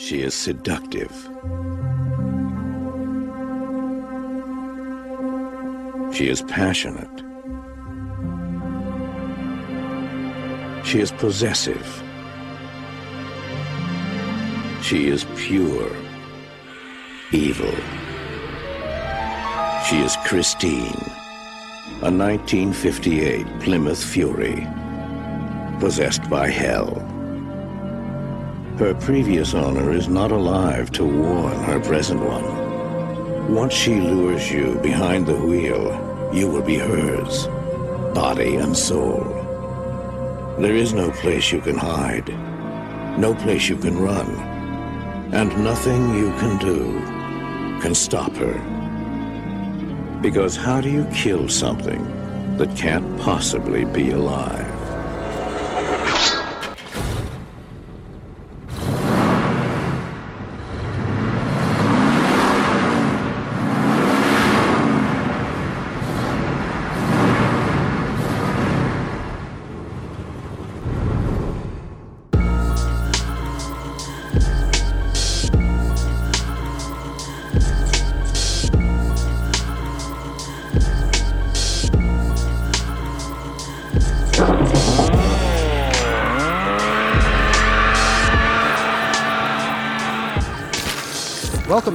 She is seductive. She is passionate. She is possessive. She is pure. Evil. She is Christine, a 1958 Plymouth Fury, possessed by hell. Her previous owner is not alive to warn her present one. Once she lures you behind the wheel, you will be hers, body and soul. There is no place you can hide, no place you can run, and nothing you can do can stop her. Because how do you kill something that can't possibly be alive?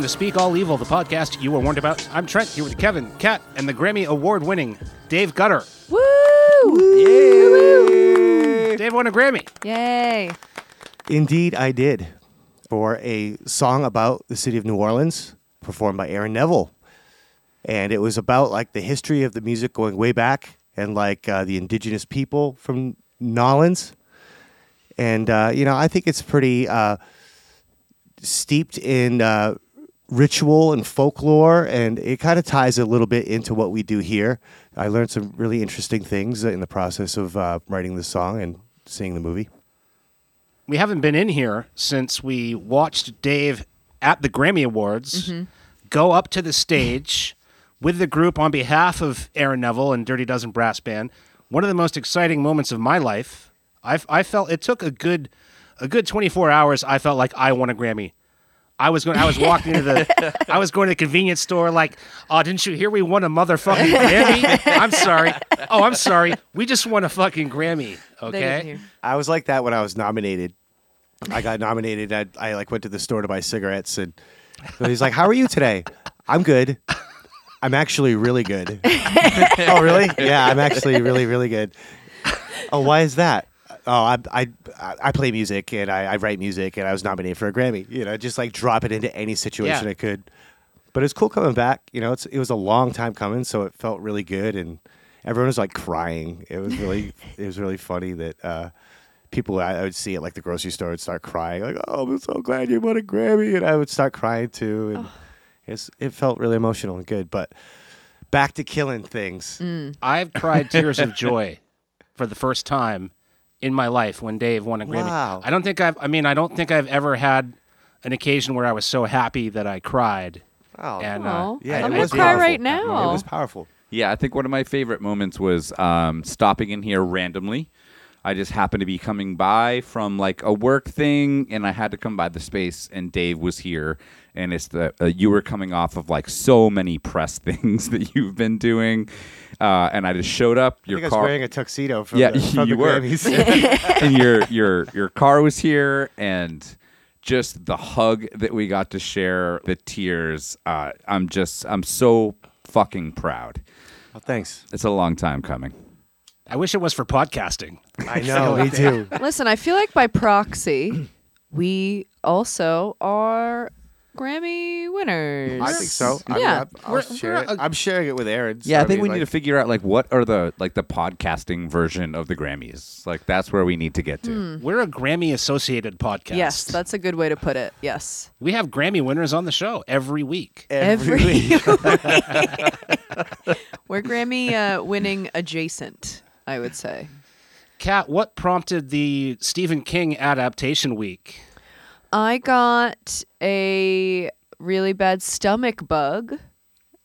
To Speak All Evil, the podcast you were warned about. I'm Trent here with Kevin, Kat, and the Grammy Award winning Dave Gutter. Woo! Yay! Dave won a Grammy. Yay! Indeed, I did. For a song about the city of New Orleans, performed by Aaron Neville. And it was about like the history of the music going way back and like uh, the indigenous people from Nolans. And, uh, you know, I think it's pretty uh, steeped in uh, ritual and folklore, and it kind of ties a little bit into what we do here. I learned some really interesting things in the process of uh, writing this song and seeing the movie. We haven't been in here since we watched Dave at the Grammy Awards go up to the stage with the group on behalf of Aaron Neville and Dirty Dozen Brass Band. One of the most exciting moments of my life. I, I felt it took a good a good 24 hours. I felt like I won a Grammy. I was going. I was walking to the. I was going to the convenience store. Like, oh, didn't you hear we won a motherfucking Grammy? I'm sorry. Oh, I'm sorry. We just won a fucking Grammy. Okay. I was like that when I was nominated. I got nominated. I, I like went to the store to buy cigarettes, and he's like, "How are you today?" I'm good. I'm actually really good. oh, really? Yeah, I'm actually really, really good. Oh, why is that? Oh, I I, I play music and I, I write music, and I was nominated for a Grammy. You know, just like drop it into any situation Yeah. I could. But it's cool coming back. You know, it's it was a long time coming, so it felt really good, and everyone was like crying. It was really it was really funny that uh, people I, I would see at like the grocery store would start crying, like, "Oh, I'm so glad you won a Grammy," and I would start crying too, and it's, it felt really emotional and good. But back to killing things. I've cried tears of joy for the first time in my life when Dave won a Grammy. Wow. I don't think I've. I mean, I don't think I've ever had an occasion where I was so happy that I cried. Oh, And uh, yeah, I'm it gonna was cry powerful. right It was powerful. Yeah, I think one of my favorite moments was um, stopping in here randomly. I just happened to be coming by from like a work thing, and I had to come by the space, and Dave was here, and it's the uh, you were coming off of like so many press things that you've been doing, uh, and I just showed up. I Your think I was wearing a tuxedo from Yeah, the, from you the were. And your your your car was here, and just the hug that we got to share, the tears. Uh, I'm just I'm so fucking proud. well, thanks. It's a long time coming. I wish it was for podcasting. I know, me too. Listen, I feel like by proxy, we also are Grammy winners. I think so. I Yeah. mean, I'm, I'll We're- share we're it. a- I'm sharing it with Aaron. so Yeah, I think mean, we need to like- figure out like what are the like the podcasting version of the Grammys. Like that's where we need to get to. We're a Grammy associated podcast. Yes, that's a good way to put it. Yes. we have Grammy winners on the show every week. every week. We're Grammy uh, winning adjacent, I would say. Kat, what prompted the Stephen King adaptation week? I got a really bad stomach bug.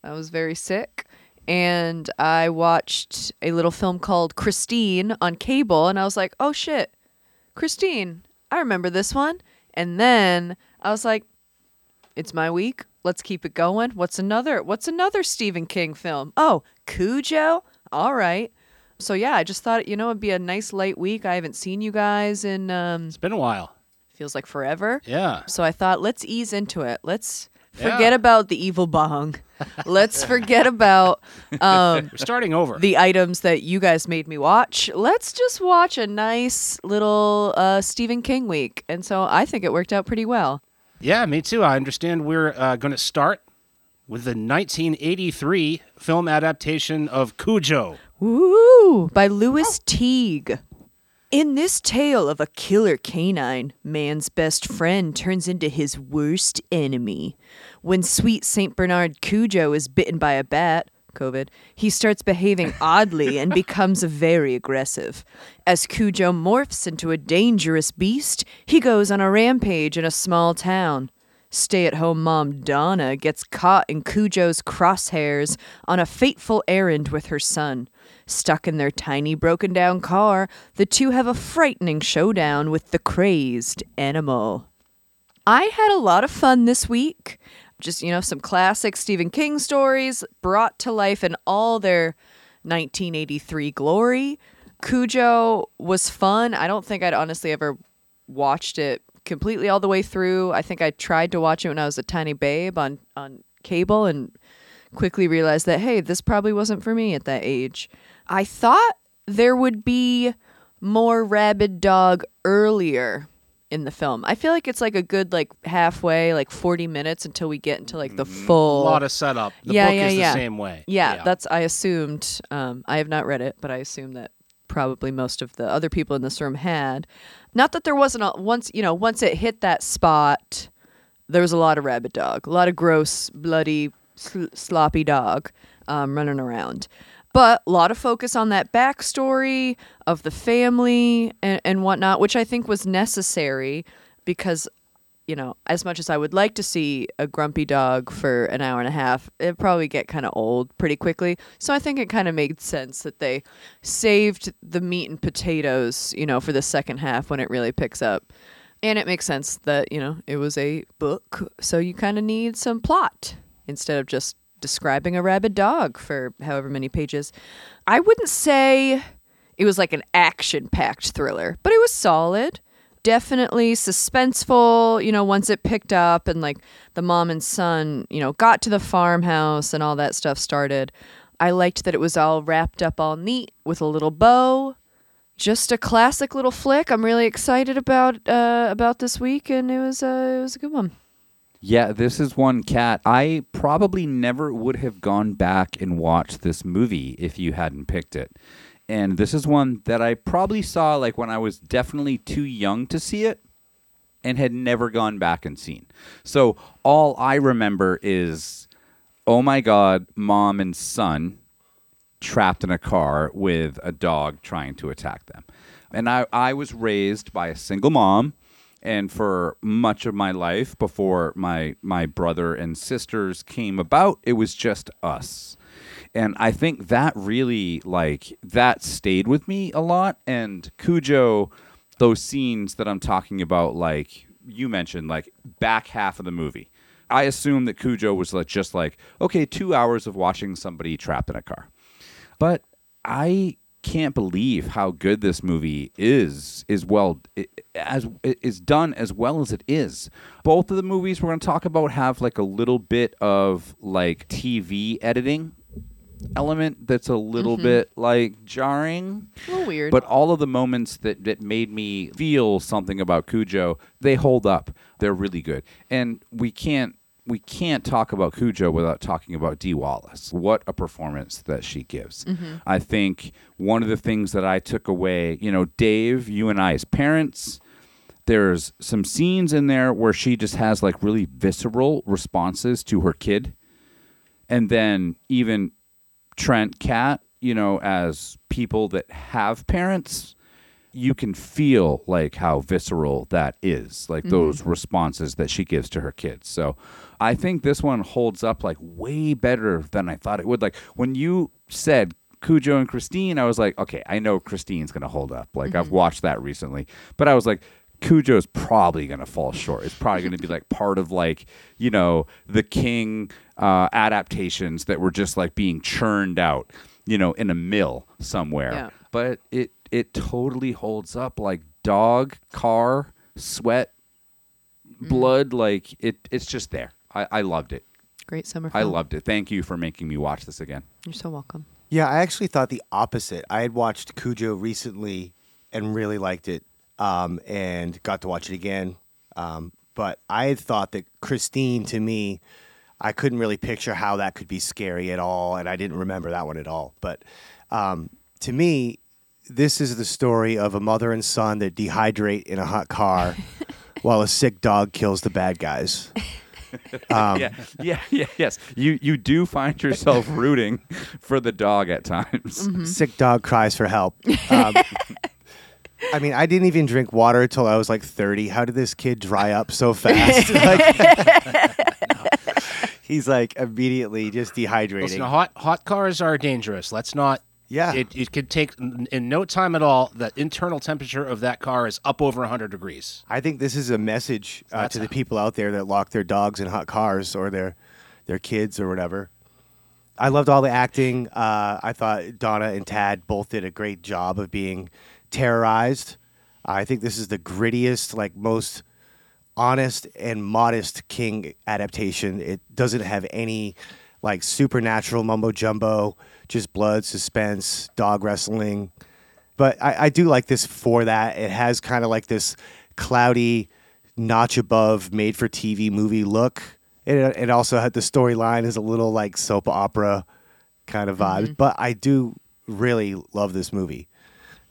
I was very sick. And I watched a little film called Christine on cable. And I was like, oh shit, Christine, I remember this one. And then I was like, it's my week. Let's keep it going. What's another what's another Stephen King film? Oh, Cujo? All right. So yeah, I just thought, you know, it'd be a nice light week. I haven't seen you guys in um It's been a while. feels like forever. Yeah. So I thought, let's ease into it. Let's Yeah. forget about the evil bong. let's forget about um We're starting over. the items that you guys made me watch. Let's just watch a nice little uh, Stephen King week. And so I think it worked out pretty well. yeah, me too. I understand we're uh, going to start with the 1983 film adaptation of Cujo. Woo! By Lewis Teague. In this tale of a killer canine, man's best friend turns into his worst enemy. When sweet St. Bernard Cujo is bitten by a bat, COVID, he starts behaving oddly and becomes very aggressive. As Cujo morphs into a dangerous beast, he goes on a rampage in a small town. Stay at home mom Donna gets caught in Cujo's crosshairs on a fateful errand with her son. Stuck in their tiny broken down car, the two have a frightening showdown with the crazed animal. I had a lot of fun this week. Just, you know, some classic Stephen King stories brought to life in all their 1983 glory. Cujo was fun. I don't think I'd honestly ever watched it completely all the way through. I think I tried to watch it when I was a tiny babe on on cable and quickly realized that hey, this probably wasn't for me at that age. I thought there would be more rabid dog earlier in the film. I feel like it's like a good like halfway, like 40 minutes until we get into like the A full lot of setup. The Yeah, book yeah, is yeah. the same way. yeah, that's I assumed. Um, I have not read it, but I assume that probably most of the other people in this room had. Not that there wasn't a once you know once it hit that spot, there was a lot of rabid dog, a lot of gross, bloody, sl- sloppy dog um, running around. But a lot of focus on that backstory of the family and, and whatnot, which I think was necessary because you know, as much as I would like to see a grumpy dog for an hour and a half, it'd probably get kind of old pretty quickly. So I think it kind of made sense that they saved the meat and potatoes, you know, for the second half when it really picks up. And it makes sense that, you know, it was a book, so you kind of need some plot instead of just describing a rabid dog for however many pages. I wouldn't say it was like an action packed thriller, but it was solid definitely suspenseful, you know, once it picked up and like the mom and son, you know, got to the farmhouse and all that stuff started. I liked that it was all wrapped up all neat with a little bow. Just a classic little flick. I'm really excited about uh, about this week, and it was uh, it was a good one. Yeah, this is one Kat. I probably never would have gone back and watched this movie if you hadn't picked it. And this is one that I probably saw like when I was definitely too young to see it and had never gone back and seen. So all I remember is oh my god, mom and son trapped in a car with a dog trying to attack them. And I, I was raised by a single mom and for much of my life before my my brother and sisters came about it was just us. And i think that really like that stayed with me a lot. And cujo those scenes that i'm talking about like you mentioned like back half of the movie i assume that cujo was like just like okay two hours of watching somebody trapped in a car. But I can't believe how good this movie is is well as is done as well as it is. Both of the movies we're going to talk about have like a little bit of like TV editing element that's a little mm-hmm. bit like jarring. A little weird. But all of the moments that, that made me feel something about Cujo, they hold up. They're really good. And we can't we can't talk about Cujo without talking about Dee Wallace. What a performance that she gives. Mm-hmm. I think one of the things that I took away, you know, Dave, you and I as parents, there's some scenes in there where she just has like really visceral responses to her kid. And then even Trent Kat, you know, as people that have parents, you can feel like how visceral that is, like mm-hmm. those responses that she gives to her kids. So I think this one holds up like way better than I thought it would. Like when you said Cujo and Christine, I was like, okay, I know Christine's going to hold up. Like I've watched that recently. But I was like, Cujo's probably going to fall short. It's probably going to be like part of like, you know, the King uh, adaptations that were just like being churned out, you know, in a mill somewhere. Yeah. But it it totally holds up like dog, car, sweat, blood, like it it's just there. I, I loved it. Great summer I loved it. Thank you for making me watch this again. You're so welcome. Yeah, I actually thought the opposite. I had watched Cujo recently and really liked it, um, and got to watch it again. Um, but I had thought that Christine, to me, I couldn't really picture how that could be scary at all, and I didn't remember that one at all. But um, to me, this is the story of a mother and son that dehydrate in a hot car while a sick dog kills the bad guys. Um, yeah, yeah, yeah, yes. You you do find yourself rooting for the dog at times. Mm-hmm. sick dog cries for help. Um, I mean, I didn't even drink water until I was like 30. How did this kid dry up so fast? Like- he's like immediately just dehydrating. Listen, hot hot cars are dangerous. Let's not. Yeah. It, it could take in no time at all. The internal temperature of that car is up over 100 degrees. I think this is a message uh, to the people out there that lock their dogs in hot cars or their their kids or whatever. I loved all the acting. Uh, I thought Donna and Tad both did a great job of being terrorized. I think this is the grittiest, like most honest and modest King adaptation. It doesn't have any like supernatural mumbo jumbo, just blood, suspense, dog wrestling. But I, I do like this for that. It has kind of like this cloudy, notch above, made for TV movie look. It, it also had the storyline is a little like soap opera kind of vibe. Mm-hmm. But I do really love this movie.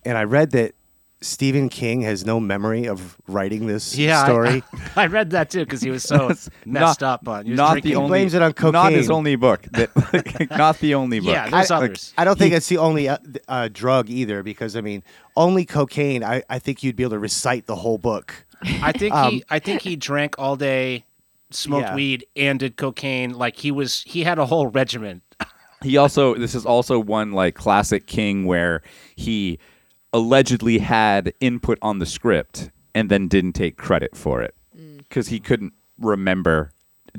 And I read that Stephen King has no memory of writing this Yeah, I- story. I, read that too because he was so messed up on. He was not drinking- the only, blames it on Not his only book. That, not the only book. Yeah, there's I, others. I don't think it's the only uh, uh, drug either, because I mean, only cocaine. I, I think you'd be able to recite the whole book. I think he I think he drank all day, smoked Yeah. weed, and did cocaine. Like he was he had a whole regimen. He also this is also one like classic King where he allegedly had input on the script and then didn't take credit for it mm. because he couldn't remember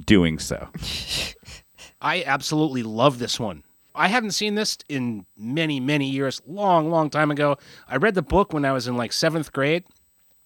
doing so. I absolutely love this one. I haven't seen this in many, many years, long, long time ago. I read the book when I was in like seventh grade,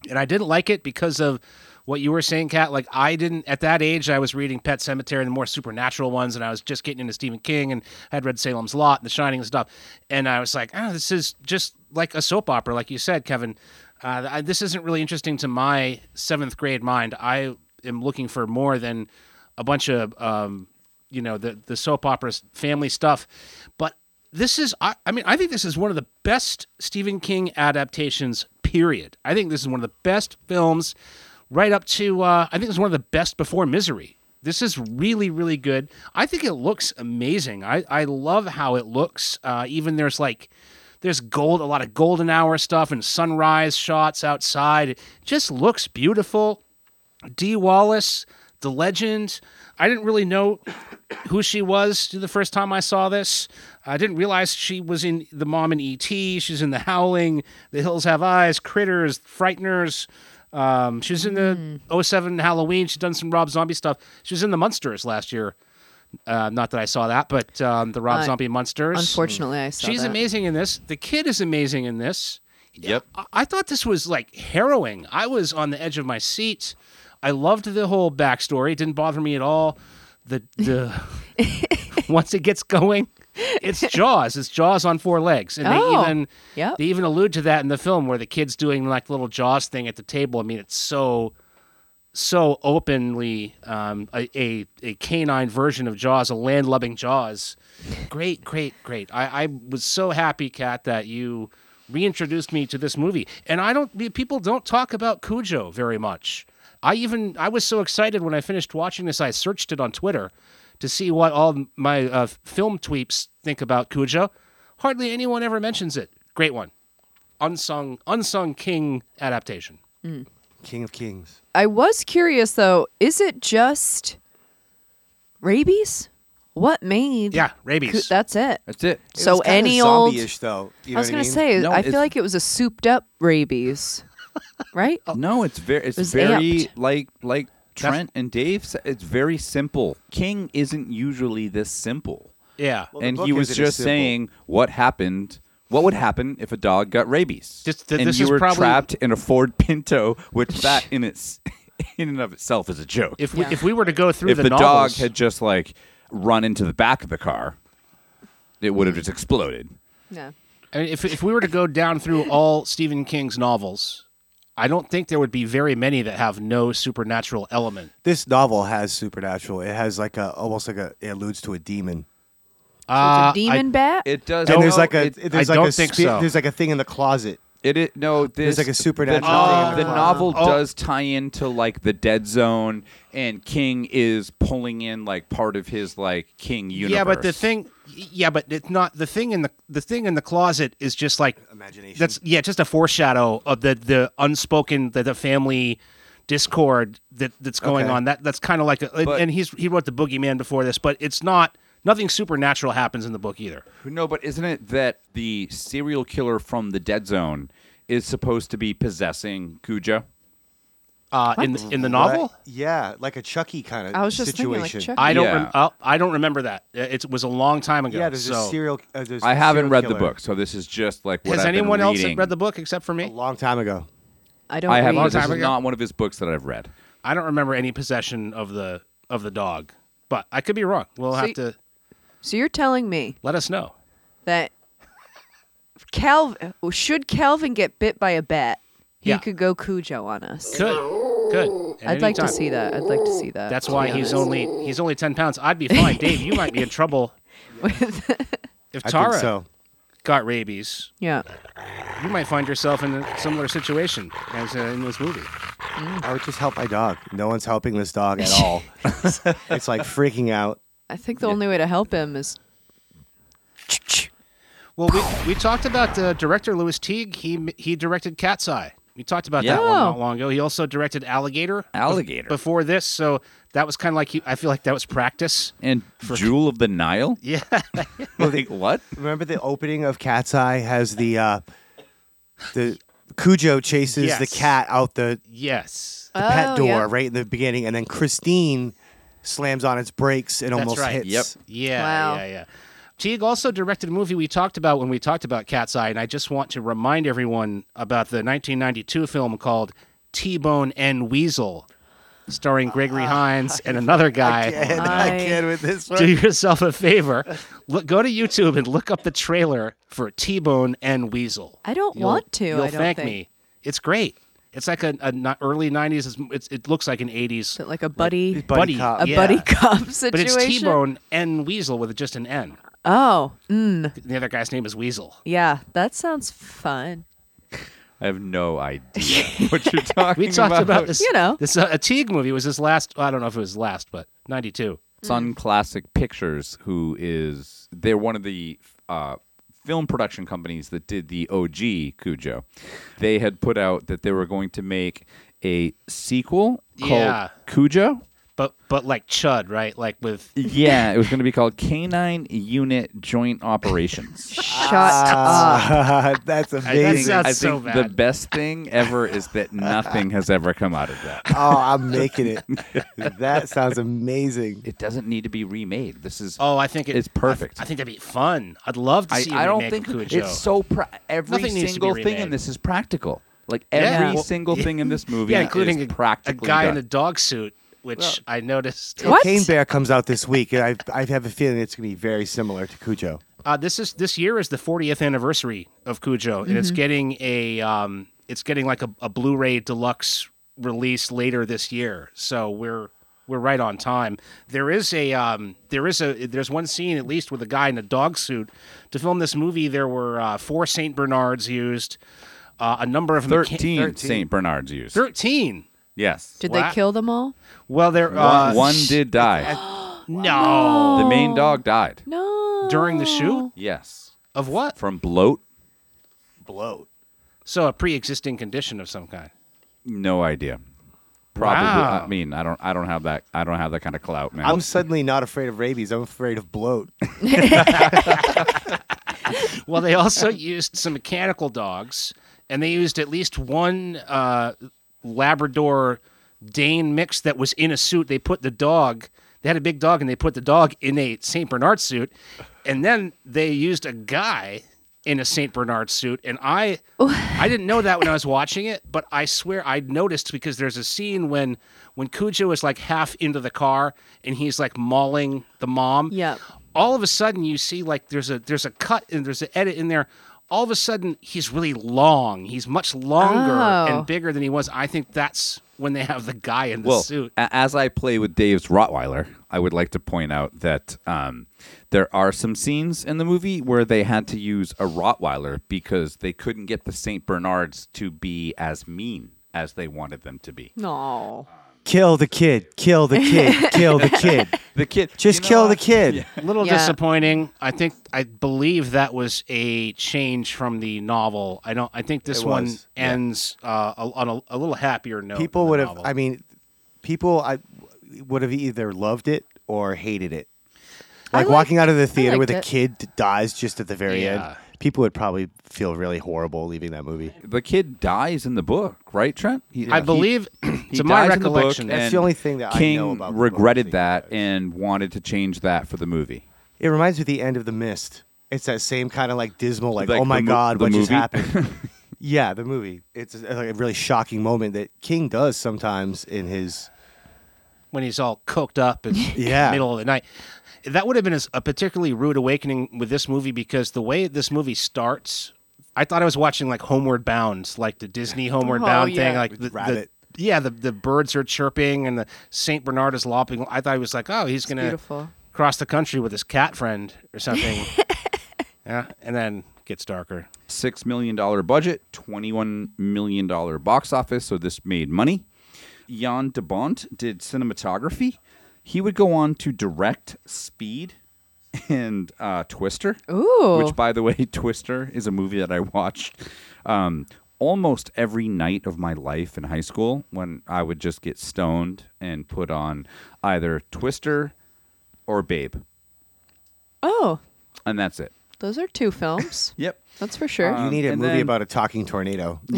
and I didn't like it because of what you were saying, Kat. Like, I didn't, at that age, I was reading Pet Sematary and the more supernatural ones, and I was just getting into Stephen King and had read Salem's Lot and The Shining and stuff. And I was like, oh, this is just like a soap opera, like you said, Kevin. Uh, this isn't really interesting to my seventh grade mind. I am looking for more than a bunch of um, you know the the soap operas family stuff but this is I, I mean i think this is one of the best stephen king adaptations period i think this is one of the best films right up to uh, i think it's one of the best before misery this is really really good i think it looks amazing i, I love how it looks uh, even there's like there's gold a lot of golden hour stuff and sunrise shots outside it just looks beautiful Dee Wallace, the legend. I didn't really know who she was the first time I saw this. I didn't realize she was in the mom in E.T. She's in The Howling, The Hills Have Eyes, Critters, Frighteners. Um, she was in the 07 Halloween. She's done some Rob Zombie stuff. She was in The Monsters last year. Uh, not that I saw that, but um, the Rob Uh, Zombie Monsters. Unfortunately, I saw She's that. amazing in this. The kid is amazing in this. Yep. I, I thought this was like harrowing. I was on the edge of my seat. I loved the whole backstory. It didn't bother me at all. The the once it gets going, it's Jaws. It's Jaws on four legs, and Oh, they even yep. they even allude to that in the film where the kid's doing like the little Jaws thing at the table. I mean, it's so so openly um, a, a a canine version of Jaws, a land loving Jaws. Great, great, great. I, I was so happy, Kat, that you reintroduced me to this movie. And I don't people don't talk about Cujo very much. I even I was so excited when I finished watching this. I searched it on Twitter to see what all my uh, film tweeps think about Cujo. Hardly anyone ever mentions it. Great one, unsung unsung king adaptation. King of Kings. I was curious though. Is it just rabies? What made? Yeah, rabies. Cu- that's it. That's it. So It was any old. zombie-ish, though. You know I was gonna mean? say. No, I it's- feel like it was a souped up rabies. right? No, it's very it's was very amped. like like Trent and Dave it's very simple. King isn't usually this simple. Yeah. Well, and he was just saying what happened what would happen if a dog got rabies Just that and this you is were probably- trapped in a Ford Pinto which that in its in and of itself is a joke if we Yeah. if we were to go through if the, the, dog had just like run into the back of the car it would have just exploded Yeah. I mean, if if we were to go down through all Stephen King's novels, I don't think there would be very many that have no supernatural element. This novel has supernatural. It has like a almost like a it alludes to a demon. So Uh, it's a demon bat? it does and there's like a it, there's I like don't a think spe- so. there's like a thing in the closet. It, it no, this, like a supernatural The, thing the the novel Oh. does tie into like the Dead Zone, and King is pulling in like part of his like King universe. yeah, but the thing, yeah, but it's not the thing in the the thing in the closet is just like Imagination. That's yeah, just a foreshadow of the the unspoken the, the family discord that that's going Okay. on. That that's kind of like a, But- and he's he wrote the Boogeyman before this, but it's not nothing supernatural happens in the book either. no, but isn't it that the serial killer from the Dead Zone is supposed to be possessing Cujo? Uh, in in the novel. Right? Yeah, like a Chucky kind of I was just thinking like situation. Chucky. I don't. Yeah. Rem- uh, I don't remember that. It was a long time ago. yeah, there's so. a serial. Uh, there's I a haven't serial read the killer. book, so this is just like what Has I've been anyone else reading. read the book except for me? A me? long time ago. I don't I have. read. This time is ago? not one of his books that I've read. I don't remember any possession of the of the dog, but I could be wrong. We'll So have to So you're telling me let us know. that Calvin should Calvin get bit by a bat, he Yeah. could go Cujo on us. Good, good. At I'd any like to see that. I'd like to see that. That's to why be he's honest. only he's only ten pounds. I'd be fine, Dave. You might be in trouble if I Tara think so. got rabies. Yeah. You might find yourself in a similar situation as uh, in this movie. I would just help my dog. No one's helping this dog at all. it's like freaking out. I think the only way to help him is Well, we we talked about uh, director Lewis Teague. He he directed Cat's Eye. We talked about that Yeah. one not Oh. long ago. He also directed Alligator. Alligator. before this, so that was kind of like he, I feel like that was practice. And Jewel of the Nile. Yeah, like what? Remember the opening of Cat's Eye has the uh, the Cujo chases the cat out the, yes, the pet Oh, door yeah. right in the beginning, and then Christine slams on its brakes and That's almost right. hits. Yep. yeah, Wow. yeah, yeah. Teague also directed a movie we talked about when we talked about Cat's Eye, and I just want to remind everyone about the 1992 film called T-Bone and Weasel, starring Gregory ah. Hines and another guy. Again, I- again with this Do yourself a favor, look, go to YouTube and look up the trailer for T-Bone and Weasel. I don't You'll- want to. You'll I don't thank think. me. It's great. It's like a, a ni- early '90s. It's, it's, it looks like an '80s Is it like a buddy, Buddy cop. a yeah. buddy cop situation. but it's T-Bone and Weasel with just an N. Oh, mm, The other guy's name is Weasel. yeah, that sounds fun. I have no idea what you're talking about. We talked about this. You know. this uh, a Teague movie was his last. I don't know if it was last, but '92. Sunn Classic Pictures, who is they're one of the uh, film production companies that did the OG Cujo. They had put out that they were going to make a sequel called Yeah. Cujo. But but like Chud, right? Like with Yeah, it was going to be called Canine Unit Joint Operations. Shut ah. up. That's That amazing. sounds I so think the best thing ever is that nothing has ever come out of that. oh, I'm making it. that sounds amazing. It doesn't need to be remade. This is oh, I think it, It's perfect. I, I think that'd be fun. I'd love to I, see. a I don't think of Cujo. it's so. Pra- every Nothing needs to be single thing in this is practical. Like every Well, single thing in this movie, yeah, including is a, a guy done. in a dog suit, which I noticed. What? Cocaine Bear comes out this week, and I, I have a feeling it's going to be very similar to Cujo. Uh, this is this year is the 40th anniversary of Cujo, and it's getting a um, it's getting like a, a Blu-ray deluxe release later this year. So we're we're right on time. There is a um, there is a there's one scene at least with a guy in a dog suit. To film this movie, there were uh, four Saint Bernards used, uh, a number of mecha- 13, 13. St. Bernard's used. Thirteen. Yes. Did Wow. they kill them all? Well, there one, uh, one did die. no The main dog died. No. during the shoot Yes. of what? From bloat? Bloat. So a pre-existing condition of some kind. No idea. Probably. Wow. I mean, I don't. I don't have that. I don't have that kind of clout, man. I'm suddenly not afraid of rabies. I'm afraid of bloat. Well, they also used some mechanical dogs and they used at least one uh, Labrador Dane mix that was in a suit. They put the dog. They had a big dog, and they put the dog in a Saint Bernard suit, and then they used a guy in a Saint Bernard suit. And I, I didn't know that when I was watching it, but I swear I noticed because there's a scene when when Cujo is like half into the car and he's like mauling the mom Yeah. all of a sudden you see like there's a there's a cut and there's an edit in there all of a sudden he's really long he's much longer Oh. and bigger than he was i think that's when they have the guy in the well, suit a- as I play with Dave's Rottweiler, I would like to point out that um, there are some scenes in the movie where they had to use a Rottweiler because they couldn't get the Saint Bernards to be as mean as they wanted them to be. No. Kill the kid. Kill the kid. kill the kid. The kid Just you know kill what? the kid. a little Yeah. disappointing i think i believe that was a change from the novel i don't i think this It one was, yeah. ends uh, on a, a little happier note People than the would have. novel. I mean, people I would have either loved it or hated it. I Like liked- walking out of the theater with liked the it. kid dies just at the very Yeah. End. People would probably feel really horrible leaving that movie. The kid dies in the book, right, Trent? He- i he- believe he to my dies in the book, recollection That's and the only thing that I King know about the book, regretted is that and wanted to change that for the movie. It reminds me of the end of The Mist. It's that same kind of like dismal, like, Like oh my the mo- god, the what just movie? happened? yeah, the movie. It's a, like a really shocking moment that King does sometimes in his. When he's all cooked up in Yeah. the middle of the night. That would have been a, a particularly rude awakening with this movie because the way this movie starts, I thought I was watching like Homeward Bound, like the Disney Homeward Oh, Bound thing, like With the, the yeah, the the birds are chirping and the Saint Bernard is lopping. I thought he was like, oh, he's gonna beautiful. cross the country with his cat friend or something. yeah, and then gets darker. six million dollar budget, twenty one million dollar box office. So this made money. Jan de Bont did cinematography. He would go on to direct Speed and uh, Twister. Ooh. Which, by the way, Twister is a movie that I watched um, almost every night of my life in high school when I would just get stoned and put on either Twister or Babe, Oh, and that's it. Those are two films. Yep. That's for sure. Uh, You need a movie then- about a talking tornado.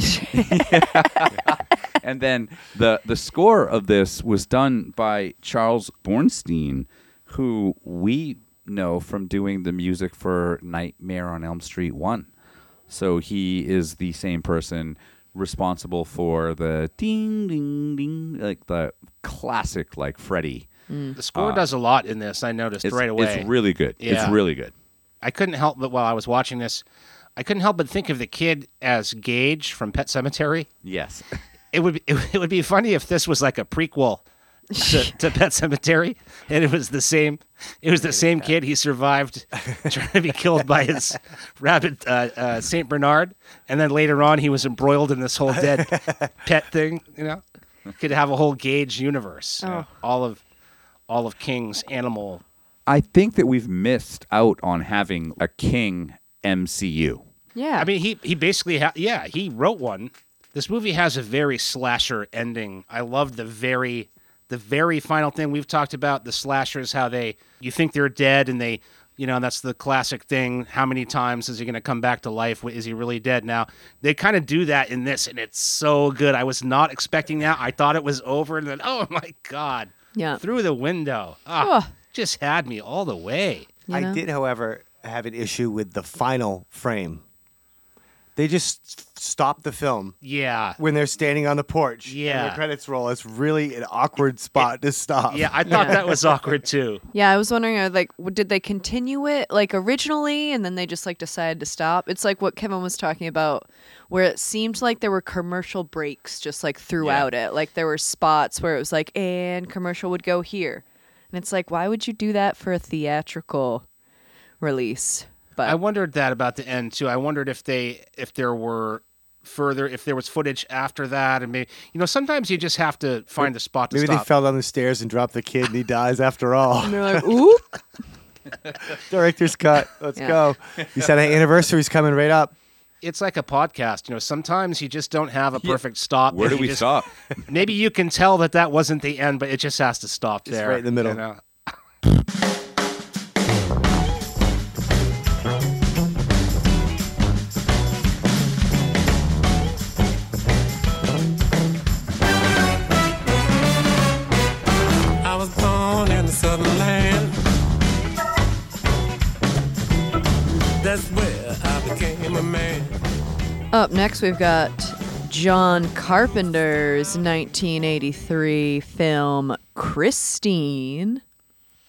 and then the the score of this was done by Charles Bernstein, who we know from doing the music for Nightmare on Elm Street one. So he is the same person responsible for the ding ding ding, like the classic like Freddy. The score does a lot in this. I noticed It's, right away. it's really good. Yeah. It's really good. I couldn't help but while I was watching this, I couldn't help but think of the kid as Gage from Pet Sematary. Yes. It would be, it would be funny if this was like a prequel to, to Pet Sematary, and it was the same. It was the same kid. He survived trying to be killed by his rabid uh, uh, Saint Bernard, and then later on he was embroiled in this whole dead pet thing. You know, could have a whole Gage universe. Oh. All of all of King's animal. I think that we've missed out on having a King MCU. yeah. I mean, he he basically ha- yeah he wrote one. This movie has a very slasher ending. I love the very the very final thing we've talked about. The slashers, how they you think they're dead, and they you know that's the classic thing. How many times is he going to come back to life? Is he really dead now? They kind of do that in this, and it's so good. I was not expecting that. I thought it was over, and then oh my god, Yeah. through the window, ah, Ugh. Just had me all the way. You I did, however, have an issue with the final frame. They just s- stopped the film Yeah. when they're standing on the porch. and Yeah. the credits roll. It's really an awkward spot to stop. Yeah, I thought that was awkward too. Yeah, I was wondering, uh, like, did they continue it like originally, and then they just like decided to stop? It's like what Kevin was talking about, where it seemed like there were commercial breaks just like throughout it. Like there were spots where it was like, and commercial would go here, and it's like, why would you do that for a theatrical release? But I wondered that about the end too. I wondered if they if there were further if there was footage after that and maybe you know sometimes you just have to find the spot to Maybe stop. they fell down the stairs and dropped the kid and he dies after all. and they're like, ooh, Director's cut. Let's Yeah. go. You said an anniversary's coming right up. It's like a podcast, you know, sometimes you just don't have a perfect stop. Where do we just- stop? Maybe you can tell that that wasn't the end, but it just has to stop there. right in the middle. you know? Next, we've got John Carpenter's 1983 film Christine.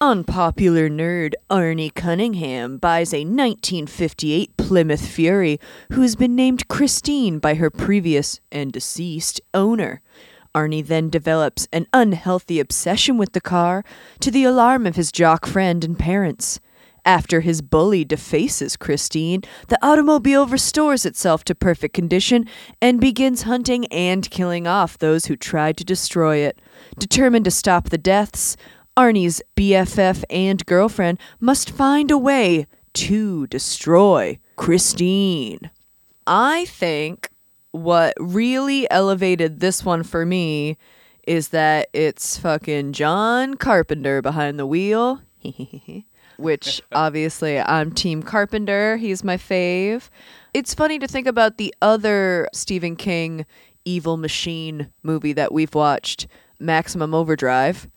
Unpopular nerd Arnie Cunningham buys a 1958 Plymouth Fury who's been named Christine by her previous and deceased owner. Arnie then develops an unhealthy obsession with the car to the alarm of his jock friend and parents. After his bully defaces Christine, the automobile restores itself to perfect condition and begins hunting and killing off those who tried to destroy it. Determined to stop the deaths, Arnie's BFF and girlfriend must find a way to destroy Christine. I think what really elevated this one for me is that it's fucking John Carpenter behind the wheel. Which obviously I'm Team Carpenter. He's my fave. It's funny to think about the other Stephen King Evil Machine movie that we've watched, Maximum Overdrive,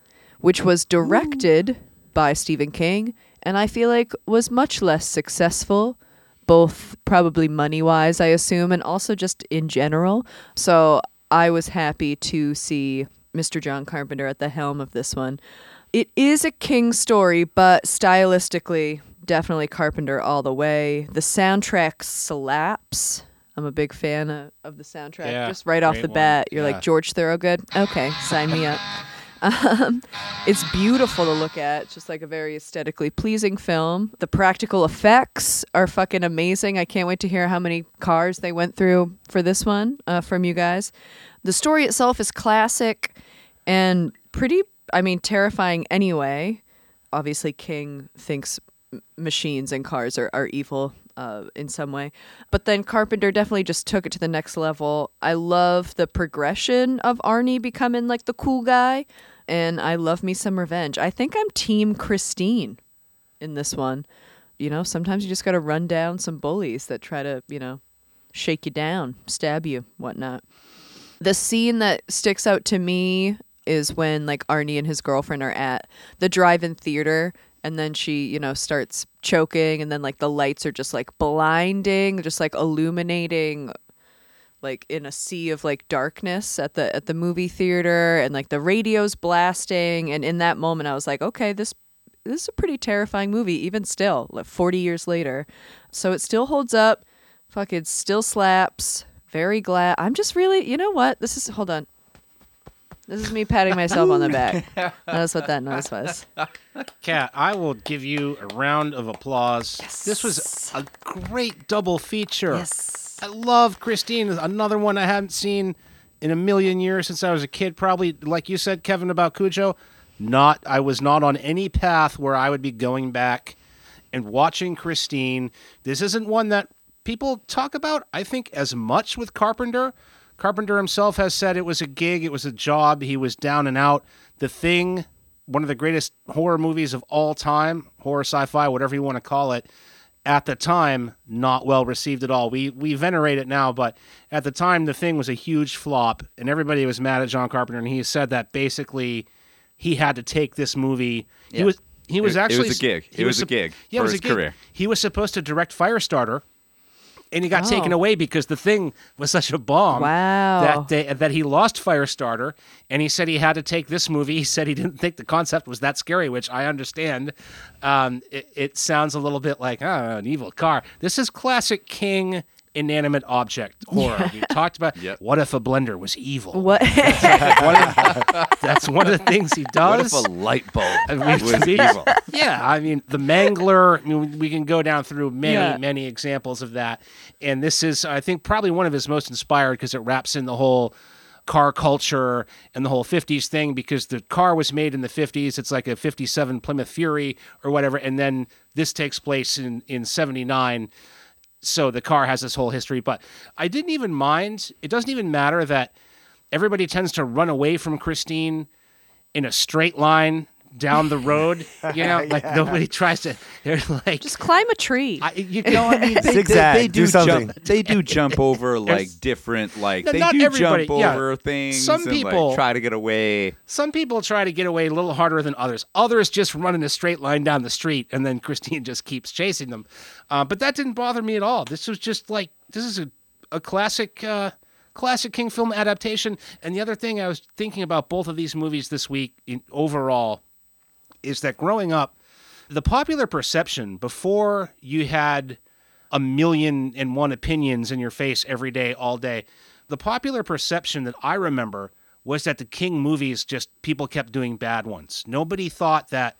which was directed by Stephen King and I feel like was much less successful both probably money wise, I assume, and also just in general. So I was happy to see Mr. John Carpenter at the helm of this one. It is a King story, but stylistically, definitely Carpenter all the way. The soundtrack slaps. I'm a big fan of, of the soundtrack. Yeah, Just right off the one. bat, you're Yeah. like George Thorogood. Okay, sign me up. Um, it's beautiful to look at. It's just like a very aesthetically pleasing film. The practical effects are fucking amazing. I can't wait to hear how many cars they went through for this one uh, from you guys. The story itself is classic and pretty, I mean, terrifying anyway. Obviously, King thinks machines and cars are, are evil uh, in some way. But then Carpenter definitely just took it to the next level. I love the progression of Arnie becoming like the cool guy, and I love me some revenge. I think I'm Team Christine in this one. You know, sometimes you just got to run down some bullies that try to, you know, shake you down, stab you, whatnot. The scene that sticks out to me is when like Arnie and his girlfriend are at the drive-in theater and then she, you know, starts choking and then like the lights are just like blinding, just like illuminating like in a sea of like darkness at the at the movie theater and like the radio's blasting and in that moment I was like, okay, this this is a pretty terrifying movie even still, like 40 years later. So it still holds up. Fucking still slaps. Very glad. I'm just really, you know what? This is hold on. This is me patting myself on the back. That's what that noise was. Kat, I will give you a round of applause. This was a great double feature. Yes. I love Christine. Another one I hadn't seen in a million years since I was a kid. Probably, like you said, Kevin, about Cujo. Not, I was not on any path where I would be going back and watching Christine. This isn't one that people talk about. I think as much with Carpenter. Carpenter himself has said it was a gig, it was a job. He was down and out. The Thing, one of the greatest horror movies of all time, horror sci-fi, whatever you want to call it at the time not well received at all. We we venerate it now, but at the time the thing was a huge flop and everybody was mad at John Carpenter and he said that basically he had to take this movie. He was he was It- it actually was a gig. It was a sup- gig Yeah, it was a gig. career. He was supposed to direct Firestarter and he got Oh. taken away because the thing was such a bomb Wow. that they, that he lost Firestarter and he said he had to take this movie. He said he didn't think the concept was that scary, which I understand. Um, it, it sounds a little bit like oh, an evil car. This is classic King inanimate object horror. We talked about Yep. what if a blender was evil? What? One of- that's one of the things he does. What if a light bulb And we- was evil? Yeah, I mean the Mangler. I mean, we can go down through many, Yeah. many examples of that, and this is, I think, probably one of his most inspired because it wraps in the whole car culture and the whole 50s thing because the car was made in the 50s it's like a 57 plymouth fury or whatever and then this takes place in in 79 so the car has this whole history but i didn't even mind it doesn't even matter that everybody tends to run away from christine in a straight line down the road you know like nobody tries to they're like Just climb a tree. I, you No, I mean they, Zigzag, they, they do do something. jump. They do jump over like different like No, they not do everybody, jump yeah. over things. Some and, like, people- try to get away. some people try to get away a little harder than others. Others just run in a straight line down the street, and then Christine just keeps chasing them. Uh, but that didn't bother me at all. This was just like this is a, a classic uh, classic King film adaptation. And the other thing I was thinking about both of these movies this week in, overall is that growing up, the popular perception before you had a million and one opinions in your face every day, all day, the popular perception that I remember was that the King movies just people kept doing bad ones. Nobody thought that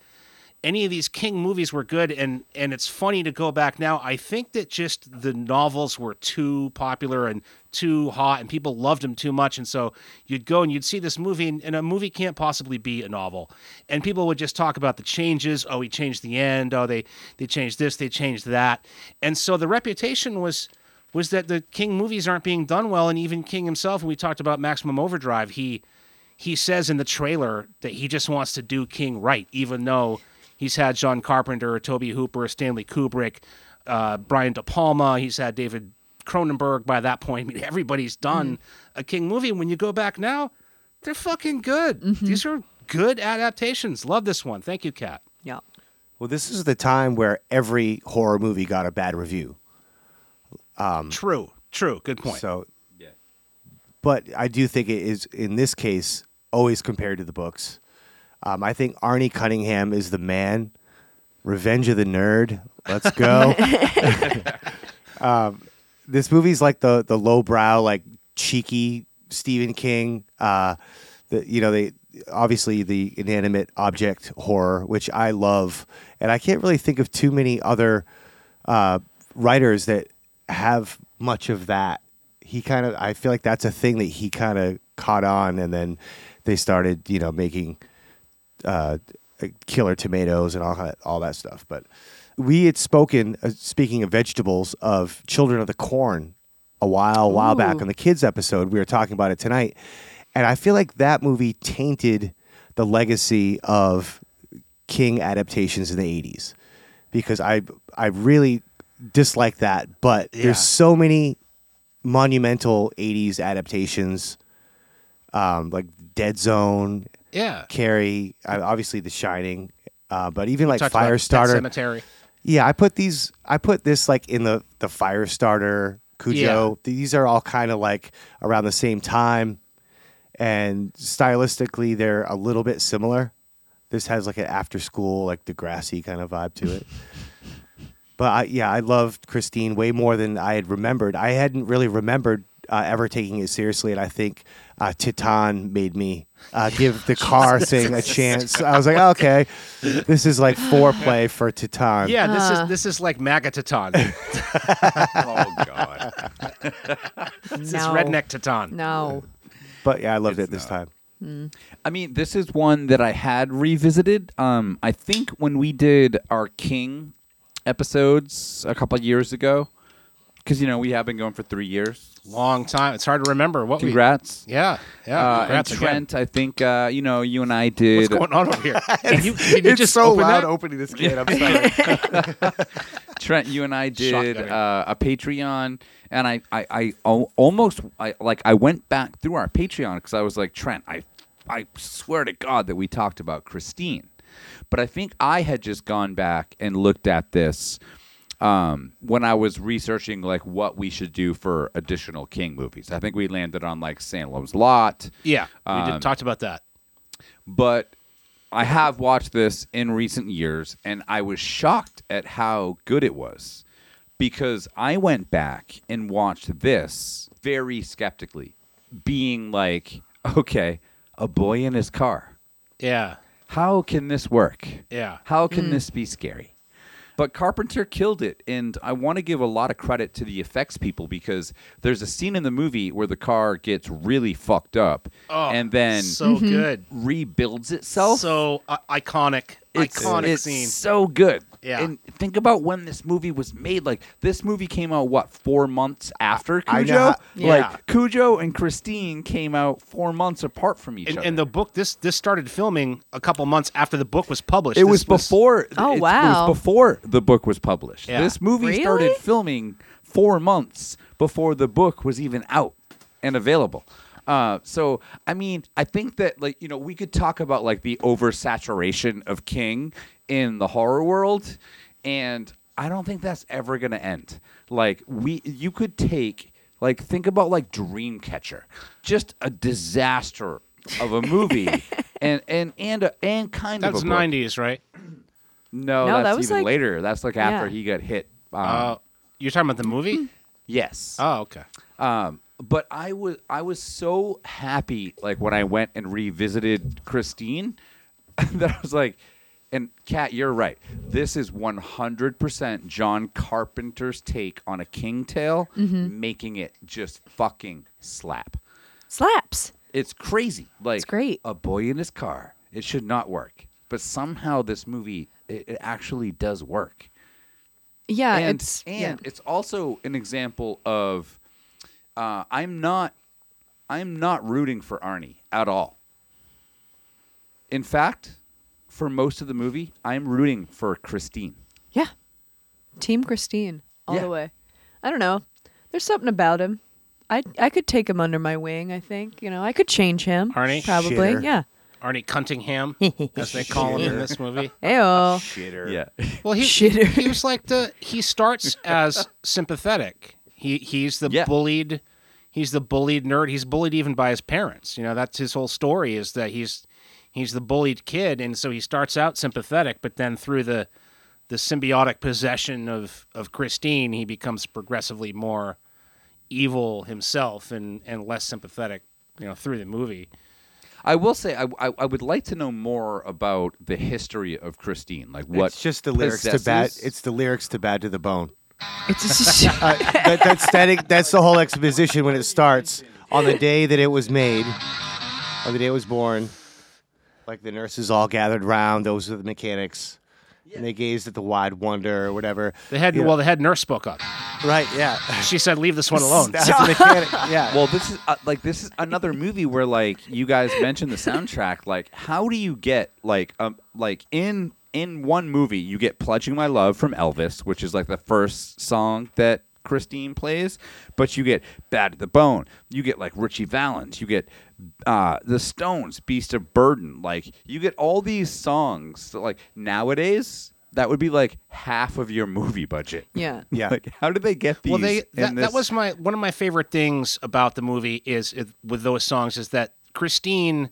any of these King movies were good, and and it's funny to go back now. I think that just the novels were too popular and too hot, and people loved them too much, and so you'd go and you'd see this movie, and, and a movie can't possibly be a novel, and people would just talk about the changes. Oh, he changed the end. Oh, they they changed this, they changed that, and so the reputation was was that the King movies aren't being done well, and even King himself. When we talked about Maximum Overdrive, he he says in the trailer that he just wants to do King right, even though he's had John Carpenter, Tobe Hooper, Stanley Kubrick, uh, Brian De Palma. He's had David Cronenberg. By that point, I mean everybody's done mm-hmm. a King movie. When you go back now, they're fucking good. Mm-hmm. These are good adaptations. Love this one. Thank you, Kat. Yeah. Well, this is the time where every horror movie got a bad review. Um, True. True. Good point. So, yeah. but I do think it is in this case always compared to the books. Um, I think Arnie Cunningham is the man. Revenge of the Nerd. Let's go. um, this movie's like the the lowbrow, like cheeky Stephen King. Uh, the you know they obviously the inanimate object horror, which I love, and I can't really think of too many other uh, writers that have much of that. He kind of, I feel like that's a thing that he kind of caught on, and then they started, you know, making uh, killer tomatoes and all that, all that stuff. But we had spoken, uh, speaking of vegetables, of Children of the Corn a while, a while back Ooh. on the kids episode. We were talking about it tonight, and I feel like that movie tainted the legacy of King adaptations in the '80s because I I really dislike that. But Yeah. there's so many monumental '80s adaptations, um, like Dead Zone, yeah. Carrie, obviously The Shining, uh, but even like Firestarter. Cemetery. Yeah, I put these. I put this like in the the Firestarter, Cujo. These are all kind of like around the same time, and stylistically they're a little bit similar. This has like an after school, like the grassy kind of vibe to it. but I, yeah, I loved Christine way more than I had remembered. I hadn't really remembered uh, ever taking it seriously, and I think uh, Titane made me uh, give the car thing a chance. I was like, okay, this is like foreplay for Titane. Yeah, this Uh. is this is like Magatiton. oh God. this is redneck Titane. No. But yeah, I loved It's it this not. time. I mean, this is one that I had revisited. Um, I think when we did our King episodes a couple of years ago, because you know we have been going for three years. Long time. It's hard to remember what Congrats. we. Yeah, yeah. Uh, and congrats again. Trent, I think uh, you know you and I did. What's going on over here? Can you, can you just open that? opening this can. I'm sorry. Trent, you and I did uh, a Patreon, and I, I, I almost, I like, I went back through our Patreon because I was like, Trent, I, I swear to God that we talked about Christine, but I think I had just gone back and looked at this um, when I was researching like what we should do for additional King movies. I think we landed on like Salem's Lot. Yeah, we Um, did talked about that. but I have watched this in recent years, and I was shocked at how good it was because I went back and watched this very skeptically, being like, okay, a boy in his car. Yeah, How can this work? yeah. How can this be scary? But Carpenter killed it, and I want to give a lot of credit to the effects people because there's a scene in the movie where the car gets really fucked up, Oh, and then so good. rebuilds itself. So uh, iconic, It's, iconic it's scene. so good. Yeah. And think about when this movie was made. Like this movie came out what four months after I know Cujo. Yeah. Like Cujo and Christine came out four months apart from each And, other. and the book this this started filming a couple months after the book was published. it This was before. Oh, it, It was before the book was published. Yeah. This movie Really? started filming four months before the book was even out and available. Uh, so I mean, I think that like you know we could talk about like the oversaturation of King in the horror world, and I don't think that's ever gonna end. Like we, you could take Like think about like Dreamcatcher, just a disaster of a movie, and and and a, and kind That's of a book. '90s, right? No, No, that's that was even like- later. That's like after Yeah. he got hit. Um, Uh, you're talking about the movie? yes. Oh, okay. Um, but I was I was so happy like when I went and revisited Christine that I was like, and Kat, you're right. This is 100% John Carpenter's take on a King Tale, mm-hmm. making it just fucking slap. Slaps. It's crazy. Like It's great. A boy in his car. It should not work, but somehow this movie it, it actually does work Yeah, and it's and yeah. it's also an example of uh, I'm not I'm not rooting for Arnie at all. In fact, for most of the movie, I'm rooting for Christine. yeah. Team Christine all Yeah. the way. I don't know. There's something about him. I I could take him under my wing. I think you know I could change him. Arnie? probably. Shitter. Yeah. Arnie Cunningham, as they call him in this movie. Heyo. Shitter. Yeah, Well, he Shitter. he was like the he starts as sympathetic. He he's the Yeah. bullied. He's the bullied nerd. He's bullied even by his parents. You know, that's his whole story is that he's he's the bullied kid, and so he starts out sympathetic, but then through the the symbiotic possession of of Christine, he becomes progressively more evil himself and and less sympathetic. You know, through the movie. I will say I, I I would like to know more about the history of Christine, like what It's just the lyrics to bad. It's the lyrics to Bad to the Bone. It's just, Uh, that, that's that, that's the whole exposition when it starts on the day that it was made, on the day it was born. Like the nurses all gathered round; those are the mechanics, and they gazed at the wide wonder or whatever. They had Yeah. well, the head nurse spoke up. Right? Yeah. She said, "Leave this one alone." That's the mechanic. Yeah. Well, this is uh, like this is another movie where like you guys mentioned the soundtrack. Like, how do you get like um like in in one movie you get "Pledging My Love" from Elvis, which is like the first song that Christine plays, but you get "Bad to the Bone," you get like Ritchie Valens, you get uh the Stones, "Beast of Burden." Like, you get all these songs. That, like nowadays, that would be like half of your movie budget. yeah. yeah. Like, how did they get these? Well, they that, this? that was my one of my favorite things about the movie is it, with those songs is that Christine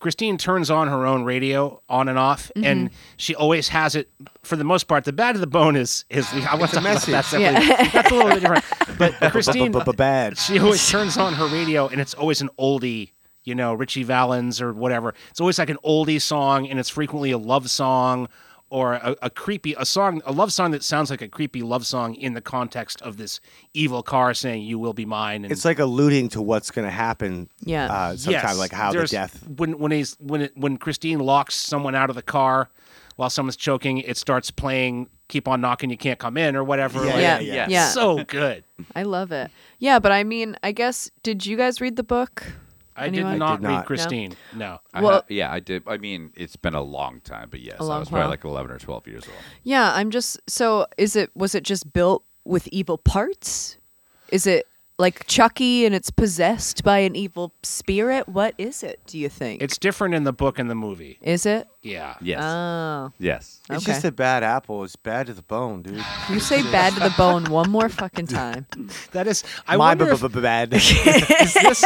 Christine turns on her own radio on and off, and mm-hmm. she always has it for the most part. The bad of the bone is is I want to talk about message. that separately. That's a little bit different. But Christine, bad. she always turns on her radio, and it's always an oldie. You know, Ritchie Valens or whatever. It's always like an oldie song, and it's frequently a love song or a, a creepy a song, a love song that sounds like a creepy love song in the context of this evil car saying "You will be mine." And It's like alluding to what's going to happen. Yeah. Uh, sometime, Yes, like how the death. when when he's when it, when Christine locks someone out of the car while someone's choking, it starts playing "Keep on Knocking, You Can't Come In" or whatever. Yeah, like- Yeah. yeah, Yeah. So good. I love it. Yeah, but I mean, I guess did you guys read the book? I Anyone? did I not did read not. No? Christine. No. I Well- ha- yeah, I did. I mean, it's been a long time, but yes, I was probably while. like 11 or 12 years old. Yeah, I'm just so is it was it just built with evil parts? Is it like Chucky and it's possessed by an evil spirit? What is it, do you think? It's different in the book and the movie. is it? Yeah. Yes. Oh. yes. It's Okay. just a bad apple. It's bad to the bone, dude. You say bad to the bone one more fucking time. That is. I My wonder if, bad. is this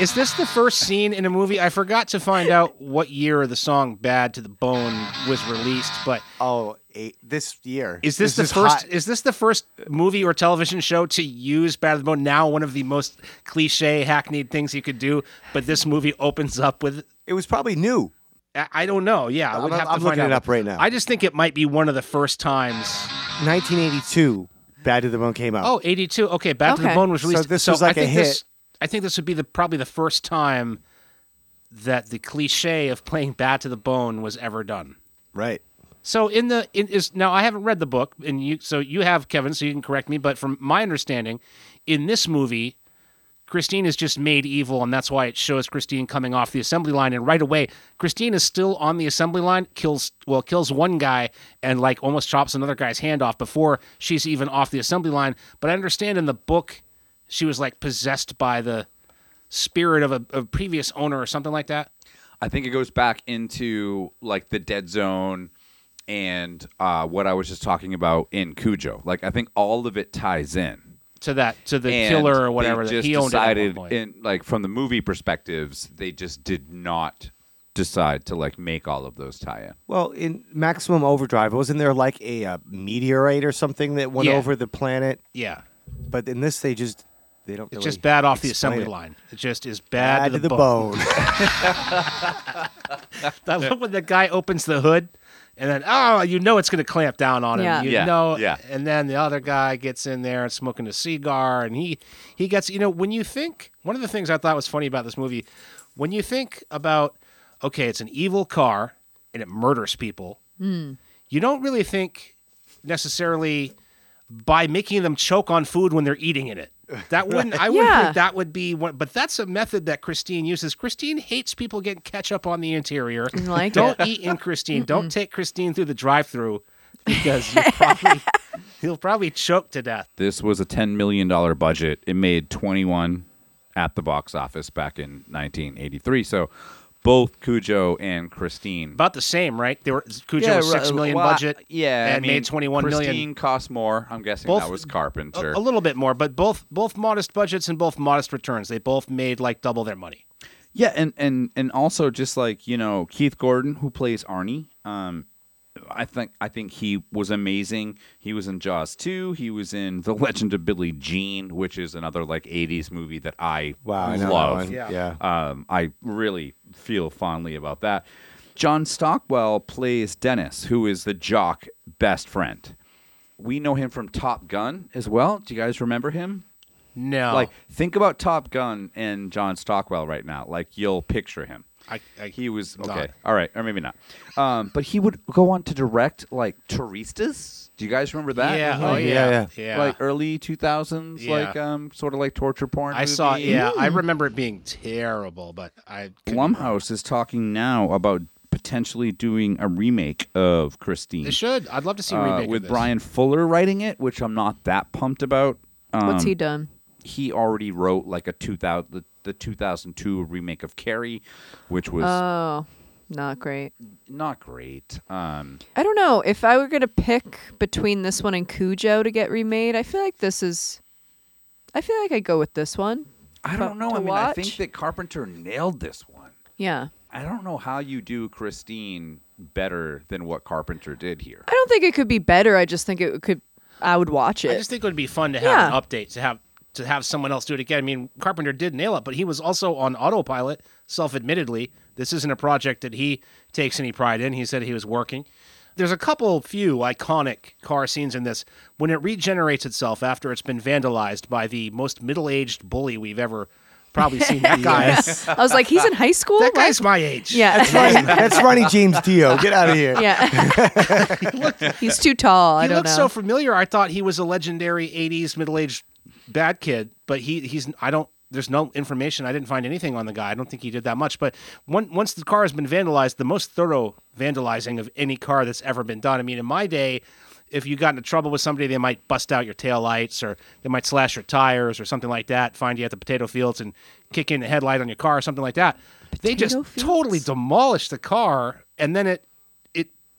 is this the first scene in a movie? I forgot to find out what year the song "Bad to the Bone" was released, but oh, eight, this year. is this, the first? hot. Is this the first movie or television show to use "Bad to the Bone"? Now, one of the most cliche, hackneyed things you could do, but this movie opens up with. It was probably new. I I don't know. Yeah, I would I'm- have to I'm find looking out. it up right now. I just think it might be one of the first times. 1982. Bad to the Bone came out. Oh, 82. Okay, Bad to the Bone was released. So released. this was like I a think hit. This, I think this would be the probably the first time that the cliche of playing Bad to the Bone was ever done. right. So in the in is now I haven't read the book, and you so you have Kevin, so you can correct me. But from my understanding, in this movie, Christine is just made evil, and that's why it shows Christine coming off the assembly line. And right away, Christine is still on the assembly line, kills well, kills one guy, and like almost chops another guy's hand off before she's even off the assembly line. But I understand in the book, she was like possessed by the spirit of a, a previous owner or something like that. I think it goes back into like the dead zone and uh, what I was just talking about in Cujo. Like, I think all of it ties in. to that to the And killer or they whatever that just he owned it at one decided point. in like from the movie perspectives, they just did not decide to like make all of those tie-in. Well, in Maximum Overdrive, wasn't there like a, uh meteorite or something that went Yeah. over the planet? yeah, But in this, they just they don't. it's really just bad off the assembly it. line. It just is bad, Bad to the, bone. bone. I love when the guy opens the hood, and then oh, you know it's going to clamp down on him. Yeah. You Yeah, know, yeah. And then the other guy gets in there and smoking a cigar, and he he gets you know when you think one of the things I thought was funny about this movie, when you think about okay, it's an evil car and it murders people, hmm. you don't really think necessarily by making them choke on food when they're eating in it. That wouldn't. I wouldn't Yeah. think that would be one. But that's a method that Christine uses. Christine hates people getting ketchup on the interior. like Don't it. eat in Christine. Don't take Christine through the drive-through because you'll probably he'll probably choke to death. This was a ten million dollar budget. It made twenty one at the box office back in nineteen eighty three. So both Cujo and Christine About the same, right? They were Cujo was six million well, I- budget. yeah, I and mean, made twenty-one million. Christine cost more. I'm guessing Both- that was Carpenter. A, a little bit more, but both both modest budgets and both modest returns. They both made like double their money. Yeah, and and and also just like you know Keith Gordon who plays Arnie. Um, I think I think he was amazing. He was in Jaws 2. He was in The Legend of Billie Jean, which is another like 80s movie that I Wow, I that love. Yeah. Yeah. Um, I really feel fondly about that. John Stockwell plays Dennis, who is the jock best friend. We know him from Top Gun as well. Do you guys remember him? No, Like, think about Top Gun and John Stockwell right now. Like, you'll picture him. I, I, He was Not. okay. All right, or maybe not. Um, but he would go on to direct like Turistas. Do you guys remember that? yeah, Like, oh Yeah, yeah, yeah. yeah. Like early two thousands, Yeah. like um, sort of like torture porn. I saw. movie. Yeah, I remember it being terrible, but I couldn't- Blumhouse is talking now about potentially doing a remake of Christine They should. I'd love to see a uh, remake of with this. Bryan Fuller writing it, which I'm not that pumped about. Um, What's he done? He already wrote like a 2000 the, the 2002 remake of Carrie, which was Oh, not great. not great. Um, I don't know. If I were going to pick between this one and Cujo to get remade, I feel like this is. I feel like I'd go with this one. I don't know. I mean, I think that Carpenter nailed this one. Yeah. I don't know how you do Christine better than what Carpenter did here. I don't think it could be better. I just think it could. I would watch it. I just think it would be fun to have Yeah. an update to have to have someone else do it again. I mean, Carpenter did nail it, but he was also on autopilot, self-admittedly. This isn't a project that he takes any pride in. He said he was working. There's a couple few iconic car scenes in this when it regenerates itself after it's been vandalized by the most middle-aged bully we've ever probably seen. That guy. I was like, he's in high school. That guy's my age. Yeah. Ronnie, that's Ronnie James Dio. Get out of here. yeah. he's too tall. I he don't looks know. so familiar. I thought he was a legendary '80s middle-aged bad kid, but he he's I don't. There's no information. I didn't find anything on the guy. I don't think he did that much. But one, once the car has been vandalized, the most thorough vandalizing of any car that's ever been done. I mean, in my day, if you got into trouble with somebody, they might bust out your taillights or they might slash your tires or something like that. Find you at the potato fields and kick in the headlight on your car or something like that. they just fields? totally demolished the car, and then it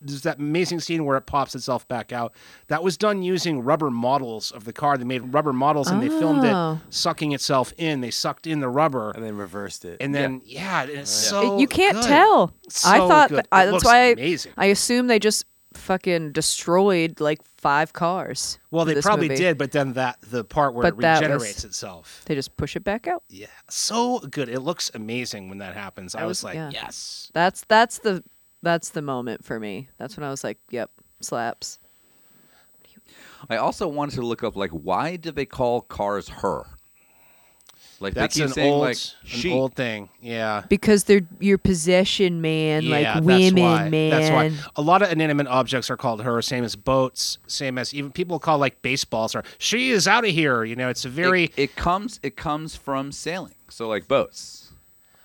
there's that amazing scene where it pops itself back out. That was done using rubber models of the car. They made rubber models and they filmed Oh. it sucking itself in. They sucked in the rubber, And then reversed it. and then yeah, it's so you can't good. tell. I thought good. that, I, It that's looks why I, amazing. I assume they just fucking destroyed like five cars. Well, they probably movie. did, but then that the part where But it that was- regenerates itself. They just push it back out. Yeah, so good. It looks amazing when that happens. I, I was, was- like, yeah. yes. That's that's the that's the moment for me. That's when I was like, yep, slaps. I also wanted to look up like why do they call cars her? Like That's they keep an saying old, like an old thing. Yeah. Because they're your possession, man. yeah, like that's women, why. man. That's why. A lot of inanimate objects are called her, same as boats, same as even people call like baseballs or she is out of here. You know, it's a very it, it comes it comes from sailing. So like boats.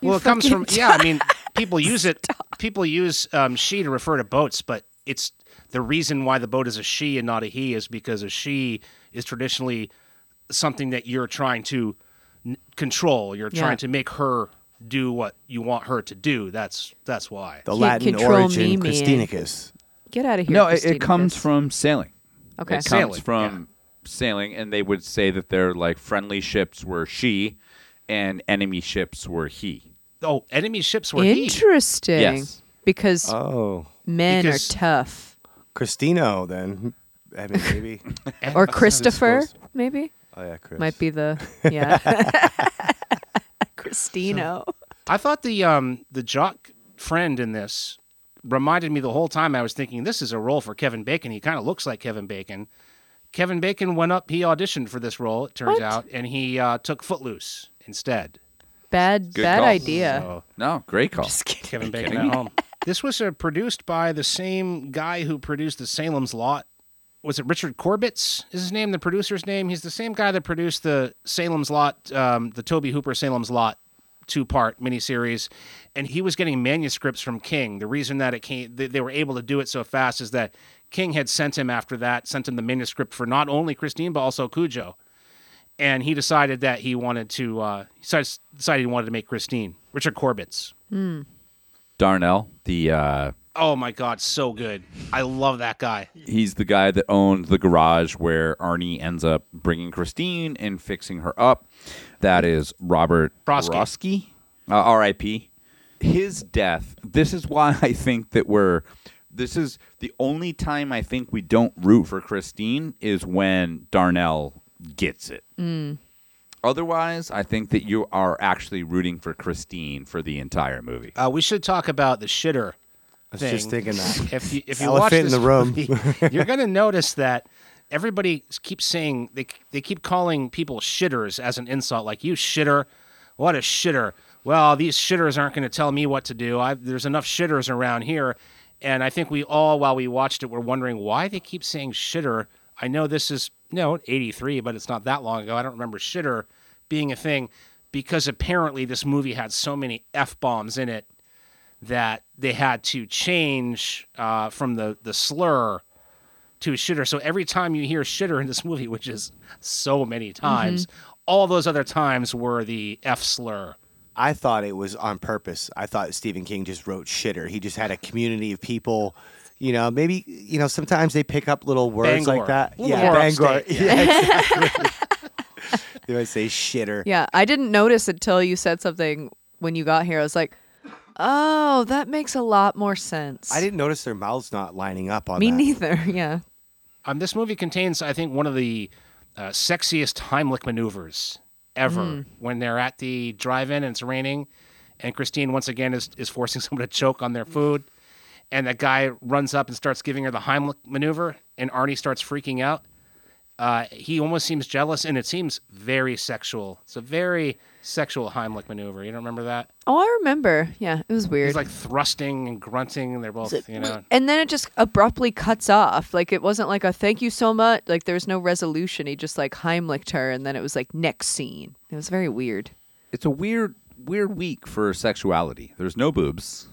Well. It comes from fucking- yeah. I mean, people use it. People use um, she to refer to boats, but it's the reason why the boat is a she and not a he is because a she is traditionally something that you're trying to n- control. You're Yeah. trying to make her do what you want her to do. That's that's why. the Can't Latin origin me, man. Christinicus. Get out of here. no, it, it comes from sailing. Okay. It Sailing, comes from sailing, and they would say that their like friendly ships were she, and enemy ships were he. Oh, enemy ships were he. Interesting. Yes. Because Oh, men Because- are tough. Christino then. I mean, maybe. Or Christopher, maybe? oh yeah, Chris. Might be the yeah. Christino. I thought the um the jock friend in this reminded me the whole time I was thinking this is a role for Kevin Bacon. He kind of looks like Kevin Bacon. Kevin Bacon went up. He auditioned for this role. It turns What? out, and he uh, took Footloose instead. Bad Good bad call. idea. So No, great call. Just kidding. Kevin Bacon kidding at home. This was uh, produced by the same guy who produced the Salem's Lot. Was it Richard Kobritz? Is his name the producer's name? He's the same guy that produced the Salem's Lot, um, the Tobe Hooper Salem's Lot two part miniseries, and he was getting manuscripts from King. The reason that it came, they, they were able to do it so fast, is that King had sent him after that, sent him the manuscript for not only Christine but also Cujo, and he decided that he wanted to, uh, he decided he wanted to make Christine. Richard Kobritz. Darnell, the uh, Oh my god, so good! I love that guy. he's the guy that owns the garage where Arnie ends up bringing Christine and fixing her up. That is Robert. Prosky, uh, R.I.P. His death. This is why I think that we're. This is the only time I think we don't root for Christine is when Darnell gets it. Otherwise, I think that you are actually rooting for Christine for the entire movie. Uh, we should talk about the shitter. I was thing. just thinking that. If you if you Elephant watch in the room. movie, you're gonna notice that everybody keeps saying they they keep calling people shitters as an insult, like you shitter. What a shitter! Well, these shitters aren't going to tell me what to do. I, there's enough shitters around here, and I think we all, while we watched it, were wondering why they keep saying shitter. I know this is no 83, but it's not that long ago. I don't remember shitter being a thing because apparently this movie had so many f bombs in it that they had to change uh, from the the slur to shitter. So every time you hear shitter in this movie, which is so many times, all those other times were the f slur. I thought it was on purpose. I thought Stephen King just wrote shitter. He just had a community of people. You know, maybe you know sometimes they pick up little words Bangor. like that. Little yeah, more Bangor. upstate, Yeah, exactly. they might say shitter. Yeah, I didn't notice until you said something when you got here. I was like, "Oh, that makes a lot more sense." I didn't notice their mouths not lining up on Me that. neither. Yeah. Um, this movie contains, I think, one of the uh, sexiest Heimlich maneuvers ever. When they're at the drive-in and it's raining, and Christine once again is is forcing someone to choke on their food, and that guy runs up and starts giving her the Heimlich maneuver, and Arnie starts freaking out. Uh, he almost seems jealous, and it seems very sexual. It's a very sexual Heimlich maneuver. You don't remember that? Oh, I remember. Yeah, it was weird. He's like thrusting and grunting, and they're both, you know. and then it just abruptly cuts off. Like it wasn't like a thank you so much. Like there was no resolution. He just like Heimlicked her, and then it was like next scene. It was very weird. It's a weird, weird week for sexuality. There's no boobs.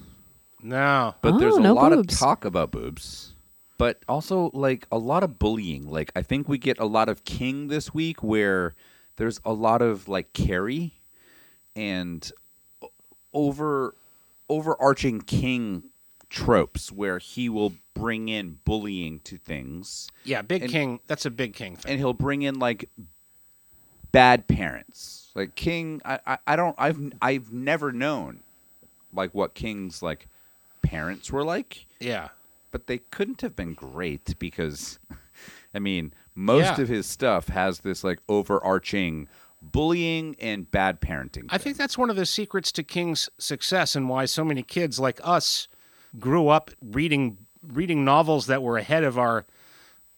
No. But there's Oh, a no lot boobs. of talk about boobs. But also like a lot of bullying. Like I think we get a lot of King this week where there's a lot of like Carrie and o- over overarching King tropes where he will bring in bullying to things Yeah, Big And- King. That's a Big King thing. and he'll bring in like bad parents. Like King, I, I, I don't, I've, I've never known like what King's like parents were like, yeah. but they couldn't have been great because, I mean, most Yeah. of his stuff has this like overarching bullying and bad parenting. I think that's one of the secrets to King's success and why so many kids like us grew up reading reading novels that were ahead of our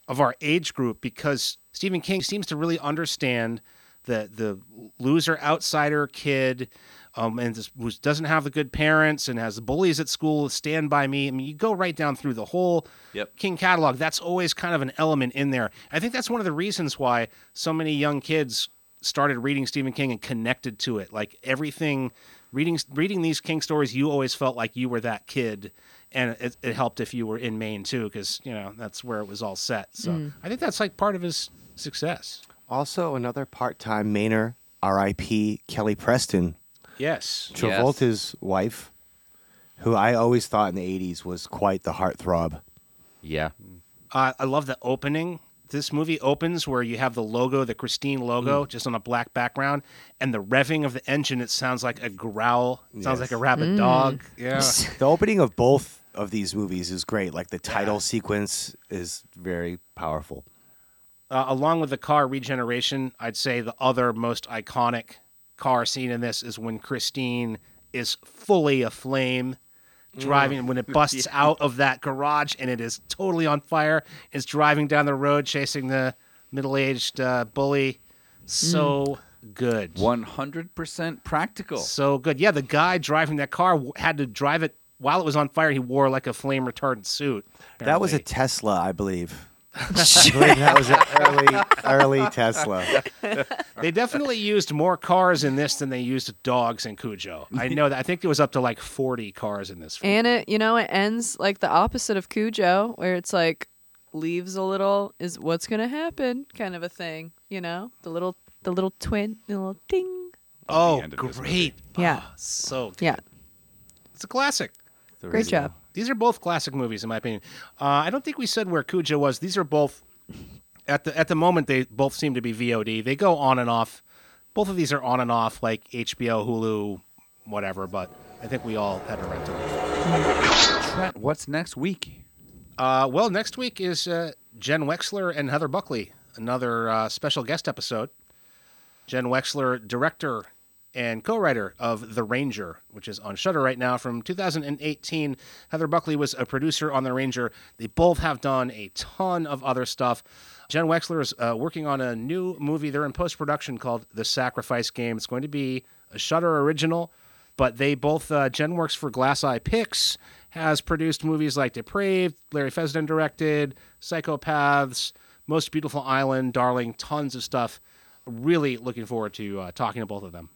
of our age group because Stephen King seems to really understand the the loser outsider kid um, and this, who doesn't have the good parents and has the bullies at school stand by me. I mean, you go right down through the whole Yep. King catalog. That's always kind of an element in there. I think that's one of the reasons why so many young kids started reading Stephen King and connected to it. Like everything, reading reading these King stories, you always felt like you were that kid, and it, it helped if you were in Maine too, because you know that's where it was all set. So I think that's like part of his success. Also, another part-time Mainer, R.I.P. Kelly Preston, Yes. Travolta's wife, who I always thought in the '80s was quite the heartthrob. yeah. Uh, I love the opening. this movie opens where you have the logo, the Christine logo, just on a black background, and the revving of the engine. It sounds like a growl. It sounds like a rabid dog. Yeah. The opening of both of these movies is great. Like the title sequence is very powerful. Uh, along with the car regeneration, I'd say the other most iconic car scene in this is when Christine is fully aflame, driving when it busts out of that garage and it is totally on fire. Is driving down the road chasing the middle-aged uh, bully. So good. One hundred percent practical. So good. Yeah, the guy driving that car w- had to drive it while it was on fire. He wore like a flame retardant suit. That was a. Tesla, I believe. I believe that was an early, early Tesla. They definitely used more cars in this than they used dogs in Cujo. I know that. I think it was up to like 40 cars in this film. And it, you know, it ends like the opposite of Cujo, where it's like leaves a little is what's gonna happen kind of a thing. You know, the little the little twin, the little ding. oh, end of this great. Yeah. Ah, so good. Yeah, It's a classic. Great job. These are both classic movies, in my opinion. Uh, I don't think we said where Cujo was. These are both at the at the moment. They both seem to be VOD. They go on and off. Both of these are on and off, like HBO, Hulu, whatever. But I think we all had to rent them. Trent, what's next week? Uh, well, next week is uh, Jen Wexler and Heather Buckley, another uh, special guest episode. Jen Wexler, director and co-writer of The Ranger, which is on Shudder right now from 2018. Heather Buckley was a producer on The Ranger. They both have done a ton of other stuff. Jen Wexler is uh, working on a new movie. They're in post-production called The Sacrifice Game. It's going to be a Shudder original, but they both uh, Jen works for Glass Eye Pix, has produced movies like Depraved, Larry Fessenden directed, Psychopaths, Most Beautiful Island, Darling, tons of stuff. Really looking forward to uh, talking to both of them.